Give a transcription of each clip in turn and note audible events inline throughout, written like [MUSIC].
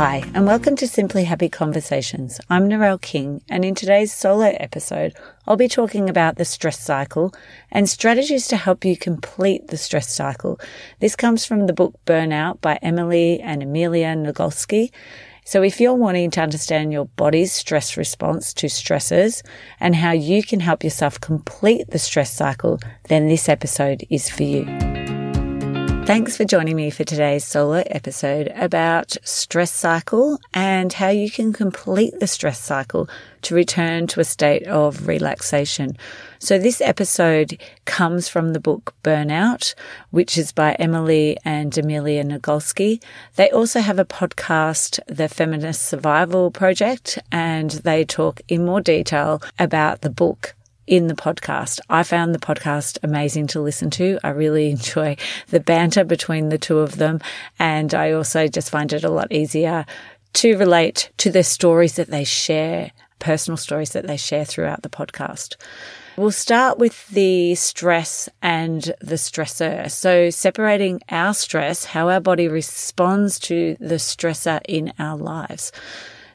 Hi, and welcome to Simply Happy Conversations. I'm Narelle King, and in today's solo episode, I'll be talking about the stress cycle and strategies to help you complete the stress cycle. This comes from the book Burnout by Emily and Amelia Nagoski. So if you're wanting to understand your body's stress response to stresses and how you can help yourself complete the stress cycle, then this episode is for you. Thanks for joining me for today's solo episode about stress cycle and how you can complete the stress cycle to return to a state of relaxation. So this episode comes from the book Burnout, which is by Emily and Amelia Nagoski. They also have a podcast, The Feminist Survival Project, and they talk in more detail about the book in the podcast. I found the podcast amazing to listen to. I really [LAUGHS] enjoy the banter between the two of them. And I also just find it a lot easier to relate to the stories that they share, personal stories that they share throughout the podcast. We'll start with the stress and the stressor. So separating our stress, how our body responds to the stressor in our lives.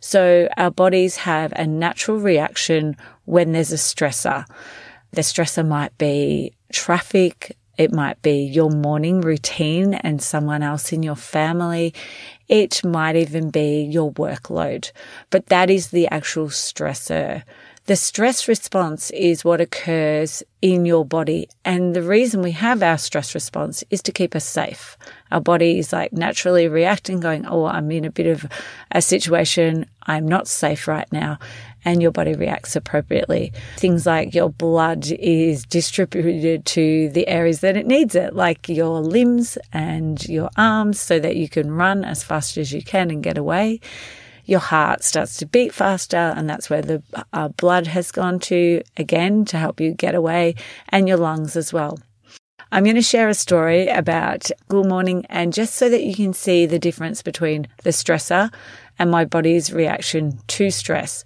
So our bodies have a natural reaction when there's a stressor. The stressor might be traffic. It might be your morning routine and someone else in your family. It might even be your workload, but that is the actual stressor. The stress response is what occurs in your body. And the reason we have our stress response is to keep us safe. Our body is like naturally reacting, going, Oh, I'm in a bit of a situation. I'm not safe right now. And your body reacts appropriately. Things like your blood is distributed to the areas that it needs it, like your limbs and your arms, so that you can run as fast as you can and get away your heart starts to beat faster, and that's where the uh, blood has gone to again to help you get away, and your lungs as well. I'm going to share a story about Good Morning, and just so that you can see the difference between the stressor and my body's reaction to stress.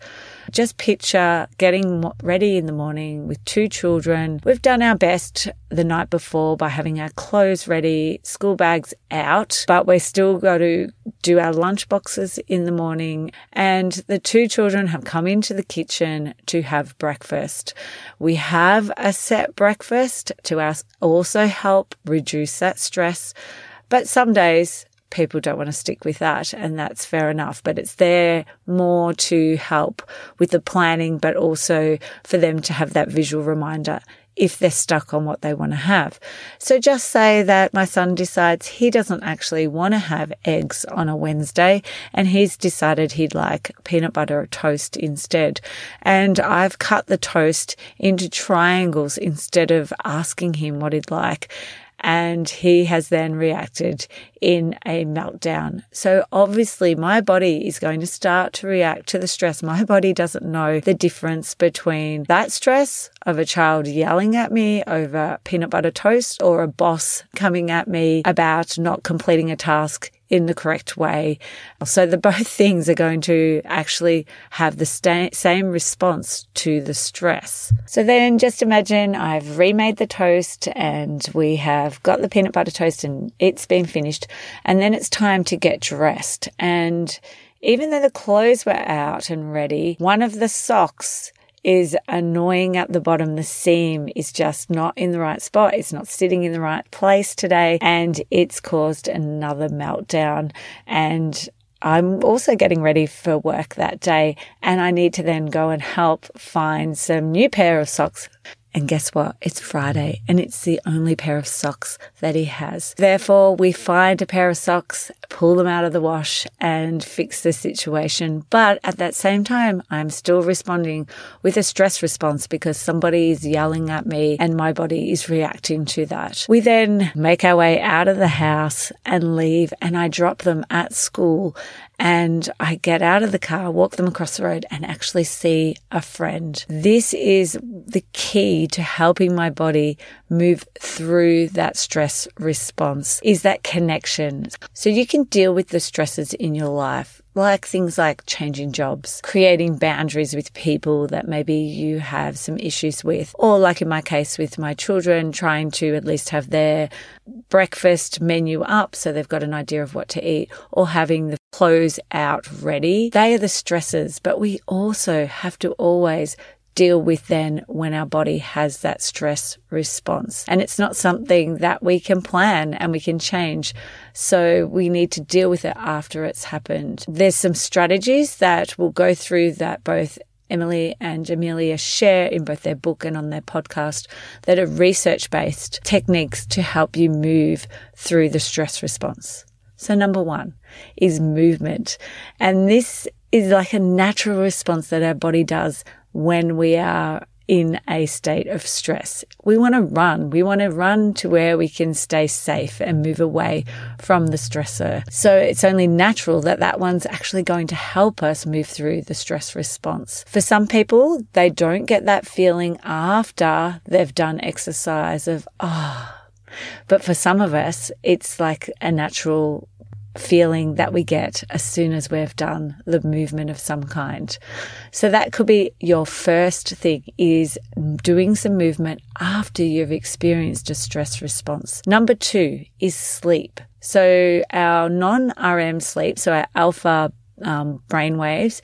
Just picture getting ready in the morning with two children. We've done our best the night before by having our clothes ready, school bags out, but we're still got to do our lunch boxes in the morning. And the two children have come into the kitchen to have breakfast. We have a set breakfast to also help reduce that stress. But some days people don't want to stick with that and that's fair enough but it's there more to help with the planning but also for them to have that visual reminder if they're stuck on what they want to have. So just say that my son decides he doesn't actually want to have eggs on a Wednesday and he's decided he'd like peanut butter toast instead. And I've cut the toast into triangles instead of asking him what he'd like and he has then reacted in a meltdown. So obviously my body is going to start to react to the stress. My [LAUGHS] body doesn't know the difference between that stress of a child yelling at me over peanut butter toast or a boss coming at me about not completing a task in the correct way. So the [LAUGHS] both things are going to actually have the sta- same response to the stress. So then just imagine I've remade the toast and we have got the peanut butter toast and it's been finished. And then it's time to get dressed. And even though the clothes were out and ready, one of the socks is annoying at the bottom. The seam is just not in the right spot. It's not sitting in the right place today and it's caused another meltdown. And I'm also getting ready for work that day and I need to then go and help find some new pair of socks And guess what? It's Friday and it's the only pair of socks that he has. Therefore, we find a pair of socks, pull them out of the wash and fix the situation. But at that same time, I'm still responding with a stress response because somebody is yelling at me and my body is reacting to that. We then make our way out of the house and leave and I drop them at school and I get out of the car, walk them across the road and actually see a friend. This is the key to helping my body move through that stress response is that connection. So you can deal with the stresses in your life like things like changing jobs, creating boundaries with people that maybe you have some issues with, or like in my case with my children, trying to at least have their breakfast menu up so they've got an idea of what to eat, or having the clothes out ready. They are the stresses, but we also have to always deal with then when our body has that stress response. And it's not something that we can plan and we can change. So we need to deal with it after it's happened. There's some strategies that we'll go through that both Emily and Amelia share in both their book and on their podcast that are research based techniques to help you move through the stress response. So number one is movement. And this is like a natural response that our body does when we are in a state of stress. We want to run. We want to run to where we can stay safe and move away from the stressor. So it's only natural that that one's actually going to help us move through the stress response. For some people, they don't get that feeling after they've done exercise of, ah. Oh. But for some of us, it's like a natural feeling that we get as soon as we've done the movement of some kind. So that could be your first thing is doing some movement after you've experienced a stress response. Number two is sleep. So our non-REM sleep, so our alpha um, brain waves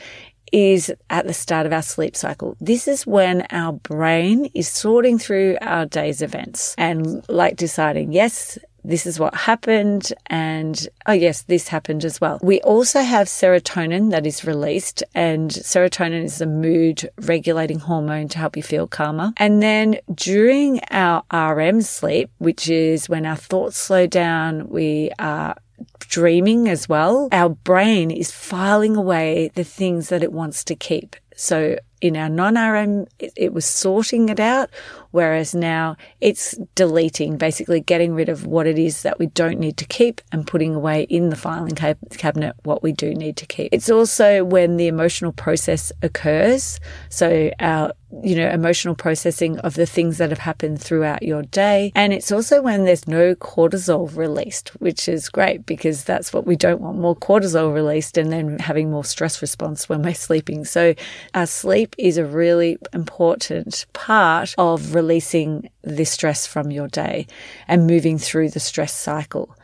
is at the start of our sleep cycle. This is when our brain is sorting through our day's events and like deciding, yes, this is what happened and oh yes this happened as well. We also have serotonin that is released and serotonin is a mood regulating hormone to help you feel calmer. And then during our rem sleep which is when our thoughts slow down we are dreaming as well our brain is filing away the things that it wants to keep. So in our non-REM, it, it, was sorting it out, whereas now it's deleting, basically getting rid of what it is that we don't need to keep and putting away in the filing cabinet what we do need to keep. It's also when the emotional process occurs. So our you know, emotional processing of the things that have happened throughout your day. And it's also when there's no cortisol released, which is great because that's what we don't want more cortisol released and then having more stress response when we're sleeping. So our sleep is a really important part of releasing the stress from your day and moving through the stress cycle.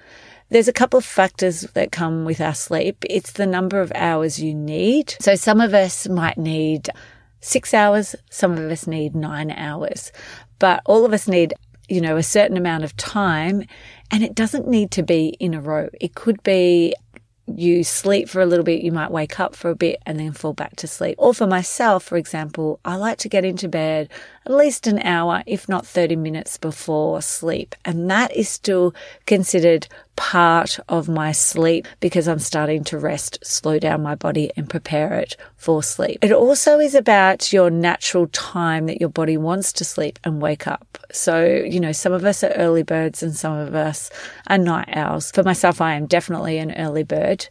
There's a couple of factors that come with our sleep. It's the number of hours you need. So some of us might need six hours. Some of us need nine hours, but all of us need, you know, a certain amount of time and it doesn't need to be in a row. It could be you sleep for a little bit, you might wake up for a bit and then fall back to sleep. Or for myself, for example, I like to get into bed at least an hour, if not 30 minutes before sleep. And that is still considered part of my sleep because I'm starting to rest, slow down my body and prepare it for sleep. It also is about your natural time that your body wants to sleep and wake up. So, you know, some of us are early birds and some of us are night owls. For myself, I am definitely an early bird.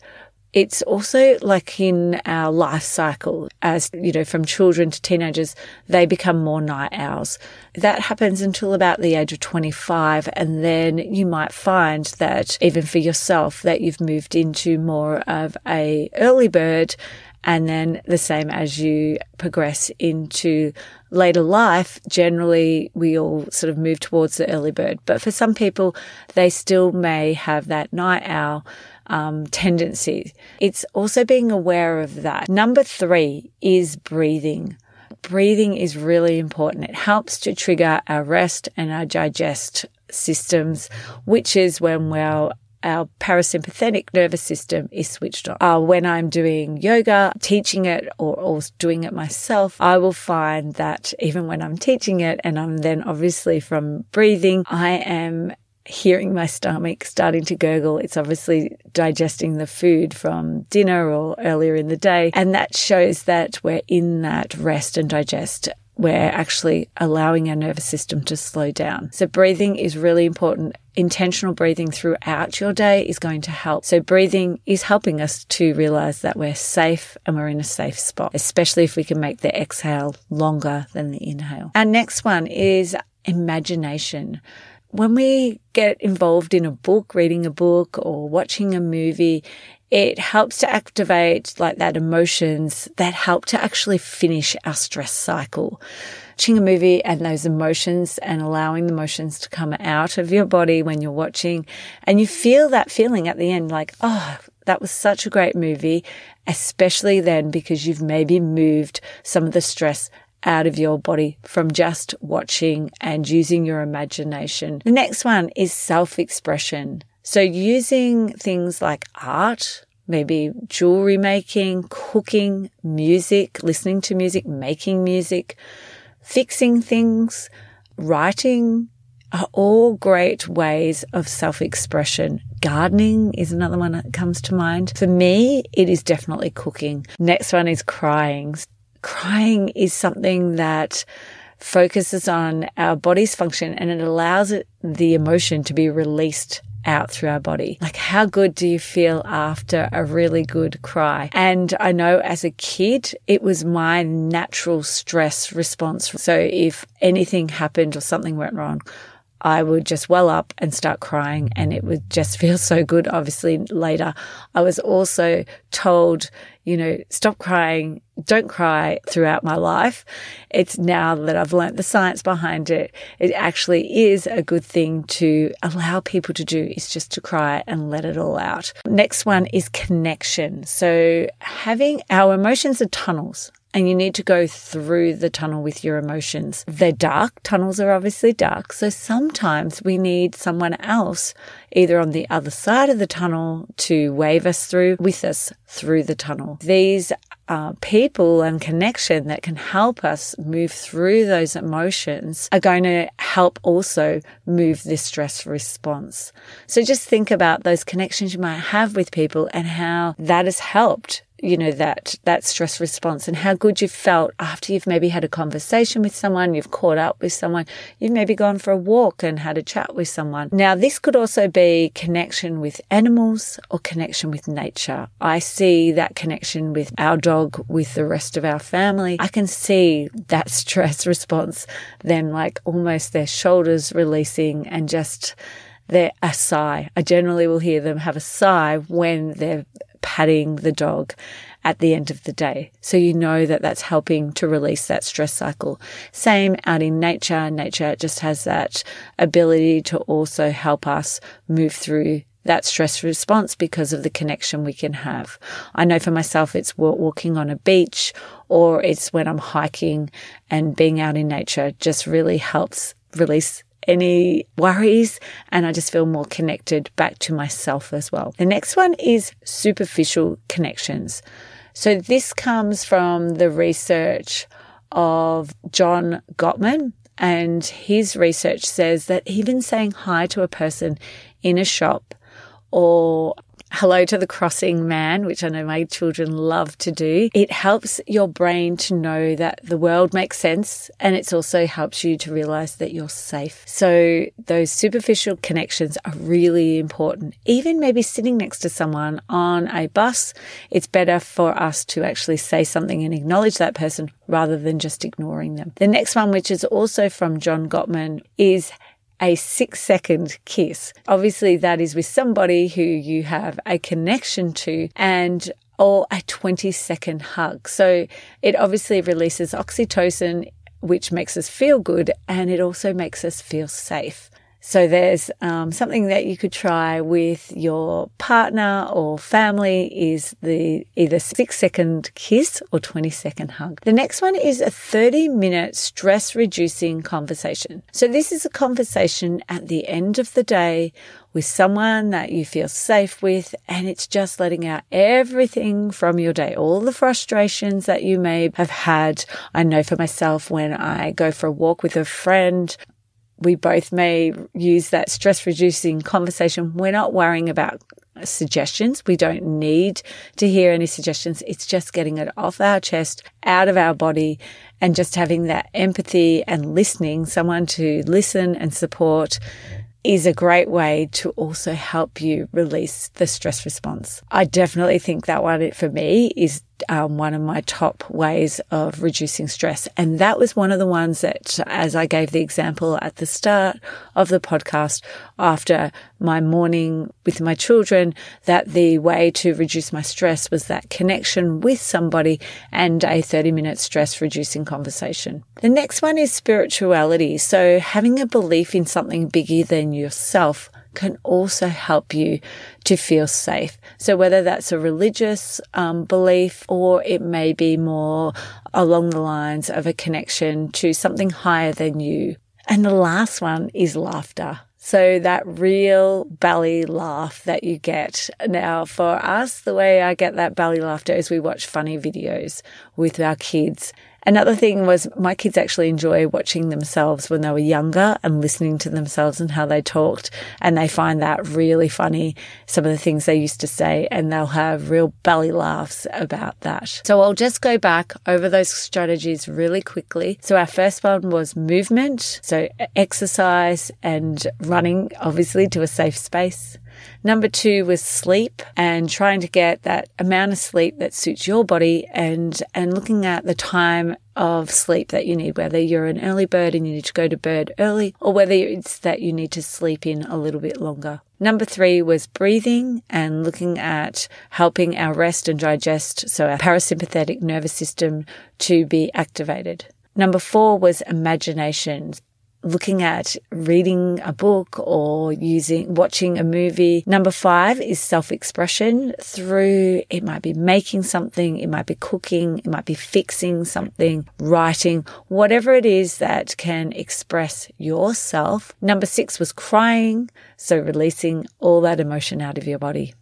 It's also like in our life cycle, as you know, from children to teenagers, they become more night owls. That happens until about the age of 25. And then you might find that even for yourself, that you've moved into more of a early bird. And then the same as you progress into later life, generally we all sort of move towards the early bird. But for some people, they still may have that night owl um, tendencies. It's also being aware of that. Number three is breathing. Breathing is really important. It helps to trigger our rest and our digest systems, which is when our our parasympathetic nervous system is switched on. Uh, when I'm doing yoga, teaching it or, or doing it myself, I will find that even when I'm teaching it and I'm then obviously from breathing, I am hearing my stomach starting to gurgle. It's obviously digesting the food from dinner or earlier in the day. And that shows that we're in that rest and digest we're actually allowing our nervous system to slow down. So breathing is really important. Intentional breathing throughout your day is going to help. So breathing is helping us to realize that we're safe and we're in a safe spot, especially if we can make the exhale longer than the inhale. Our next one is imagination. When we get involved in a book, reading a book or watching a movie, it helps to activate like that emotions that help to actually finish our stress cycle. Watching a movie and those emotions and allowing the emotions to come out of your body when you're watching and you feel that feeling at the end like, oh, that was such a great movie, especially then because you've maybe moved some of the stress out of your body from just watching and using your imagination. The next one is self expression. So using things like art, maybe jewelry making, cooking, music, listening to music, making music, fixing things, writing are all great ways of self expression. Gardening is another one that comes to mind. For me, it is definitely cooking. Next one is crying. Crying is something that focuses on our body's function and it allows it, the emotion to be released out through our body. Like, how good do you feel after a really good cry? And I know as a kid, it was my natural stress response. So if anything happened or something went wrong, I would just well up and start crying and it would just [LAUGHS] feel so good. Obviously later I was also told, you know, stop crying, don't cry throughout my life. It's now that I've learnt the science behind it. It actually is a good thing to allow people to do is just to cry and let it all out. Next one is connection. So having our emotions are tunnels and you need to go through the tunnel with your emotions. They're dark. Tunnels are obviously dark. So sometimes we need someone else either on the other side of the tunnel to wave us through with us through the tunnel. These uh, people and connection that can help us move through those emotions are going to help also move this stress response. So just think about those connections you might have with people and how that has helped you know that that stress response and how good you felt after you've maybe had a conversation with someone you've caught up with someone you've maybe gone for a walk and had a chat with someone. Now this could also be connection with animals or connection with nature. I see that connection with our dog with the rest of our family. I can see that [LAUGHS] stress response them like almost their shoulders releasing and just their a sigh. I generally will hear them have a sigh when they're patting the dog at the end of the day. So you know that that's helping to release that stress cycle. Same out in nature. Nature just has that ability to also help us move through that stress response because of the connection we can have. I know for myself, it's walking on a beach or it's when I'm hiking and being out in nature just really helps release any worries and I just feel more connected back to myself as well. The next one is superficial connections. So this comes from the research of John Gottman and his research says that even saying hi to a person in a shop or hello to the crossing man, which I know my children love to do. It helps your brain to know that the world makes sense and it also helps you to realize that you're safe. So those superficial connections are really important. Even maybe sitting next to someone on a bus, it's better for us to actually say something and acknowledge that person rather than just ignoring them. The next one, which is also from John Gottman, is a six second kiss. Obviously, that is with somebody who you have a connection to and or a 20 second hug. So it obviously releases oxytocin, which makes us feel good and it also makes us feel safe. So there's um, something that you could try with your partner or family is the either six second kiss or 20 second hug. The next one is a 30 minute stress reducing conversation. So this is a conversation at the end of the day with someone that you feel safe with. And it's just letting out everything from your day, all the frustrations that you may have had. I know for myself when I go for a walk with a friend, we both may use that stress reducing conversation. We're not worrying about suggestions. We don't need to hear any suggestions. It's just getting it off our chest, out of our body, and just having that empathy and listening, someone to listen and support is a great way to also help you release the stress response. I definitely think that one for me is um, one of my top ways of reducing stress. And that was one of the ones that, as I gave the example at the start of the podcast, after my morning with my children, that the way to reduce my stress was that connection with somebody and a 30 minute stress reducing conversation. The next one is spirituality. So having a belief in something bigger than yourself can also help you to feel safe. So whether that's a religious um, belief or it may be more along the lines of a connection to something higher than you. And the last one is laughter. So that real belly laugh that you get. Now for us, the way I get that belly laughter is we watch funny videos with our kids Another thing was my kids actually enjoy watching themselves when they were younger and listening to themselves and how they talked. And they find that really funny, some of the things they used to say, and they'll have real belly laughs about that. So I'll just go back over those strategies really quickly. So our first one was movement. So exercise and running, obviously to a safe space. Number two was sleep and trying to get that amount of sleep that suits your body and, and looking at the time of sleep that you need, whether you're an early bird and you need to go to bed early or whether it's that you need to sleep in a little bit longer. Number three was breathing and looking at helping our rest and digest, so our parasympathetic nervous system to be activated. Number four was imagination looking at reading a book or using, watching a movie. Number five is self expression through, it might be making something, it might be cooking, it might be fixing something, writing, whatever it is that can express yourself. Number six was crying. So releasing all that emotion out of your body.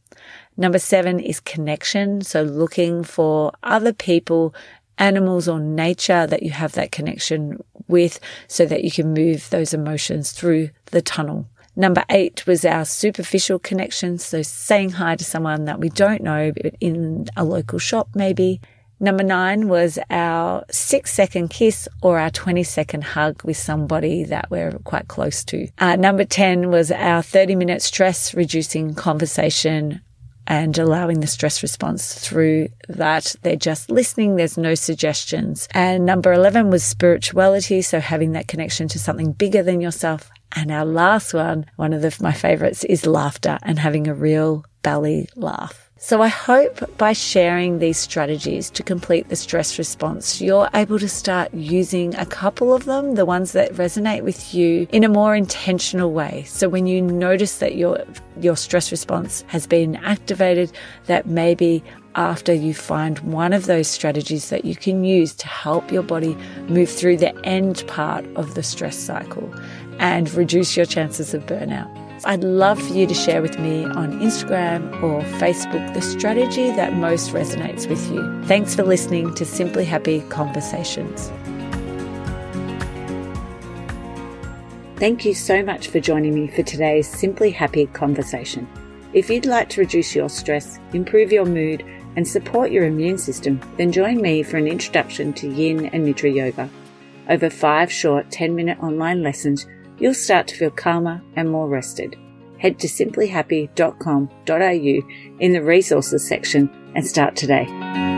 Number seven is connection. So looking for other people animals or nature that you have that connection with so that you can move those emotions through the tunnel. Number eight was our superficial connections. So saying hi to someone that we don't know, but in a local shop maybe. Number nine was our six second kiss or our 20 second hug with somebody that we're quite close to. Uh, number 10 was our 30 minute stress reducing conversation and allowing the stress response through that. They're just listening. There's no suggestions. And number 11 was spirituality. So having that connection to something bigger than yourself. And our last one, one of the, my favorites is laughter and having a real belly laugh. So I hope by sharing these strategies to complete the stress response, you're able to start using a couple of them, the ones that resonate with you in a more intentional way. So when you notice that your, your stress response has been activated, that maybe after you find one of those strategies that you can use to help your body move through the end part of the stress cycle and reduce your chances of burnout. I'd love for you to share with me on Instagram or Facebook the strategy that most resonates with you. Thanks for listening to Simply Happy Conversations. Thank you so much for joining me for today's Simply Happy conversation. If you'd like to reduce your stress, improve your mood, and support your immune system, then join me for an introduction to Yin and Nidra Yoga. Over five short 10 minute online lessons, you'll start to feel calmer and more rested. Head to simplyhappy.com.au in the resources section and start today.